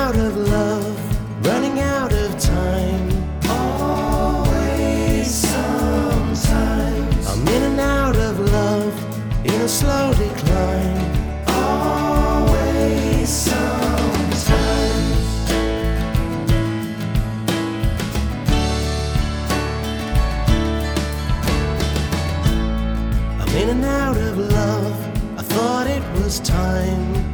out of love, running out of time. Always, sometimes. I'm in and out of love, in a slow decline. Always, sometimes. I'm in and out of love. I thought it was time.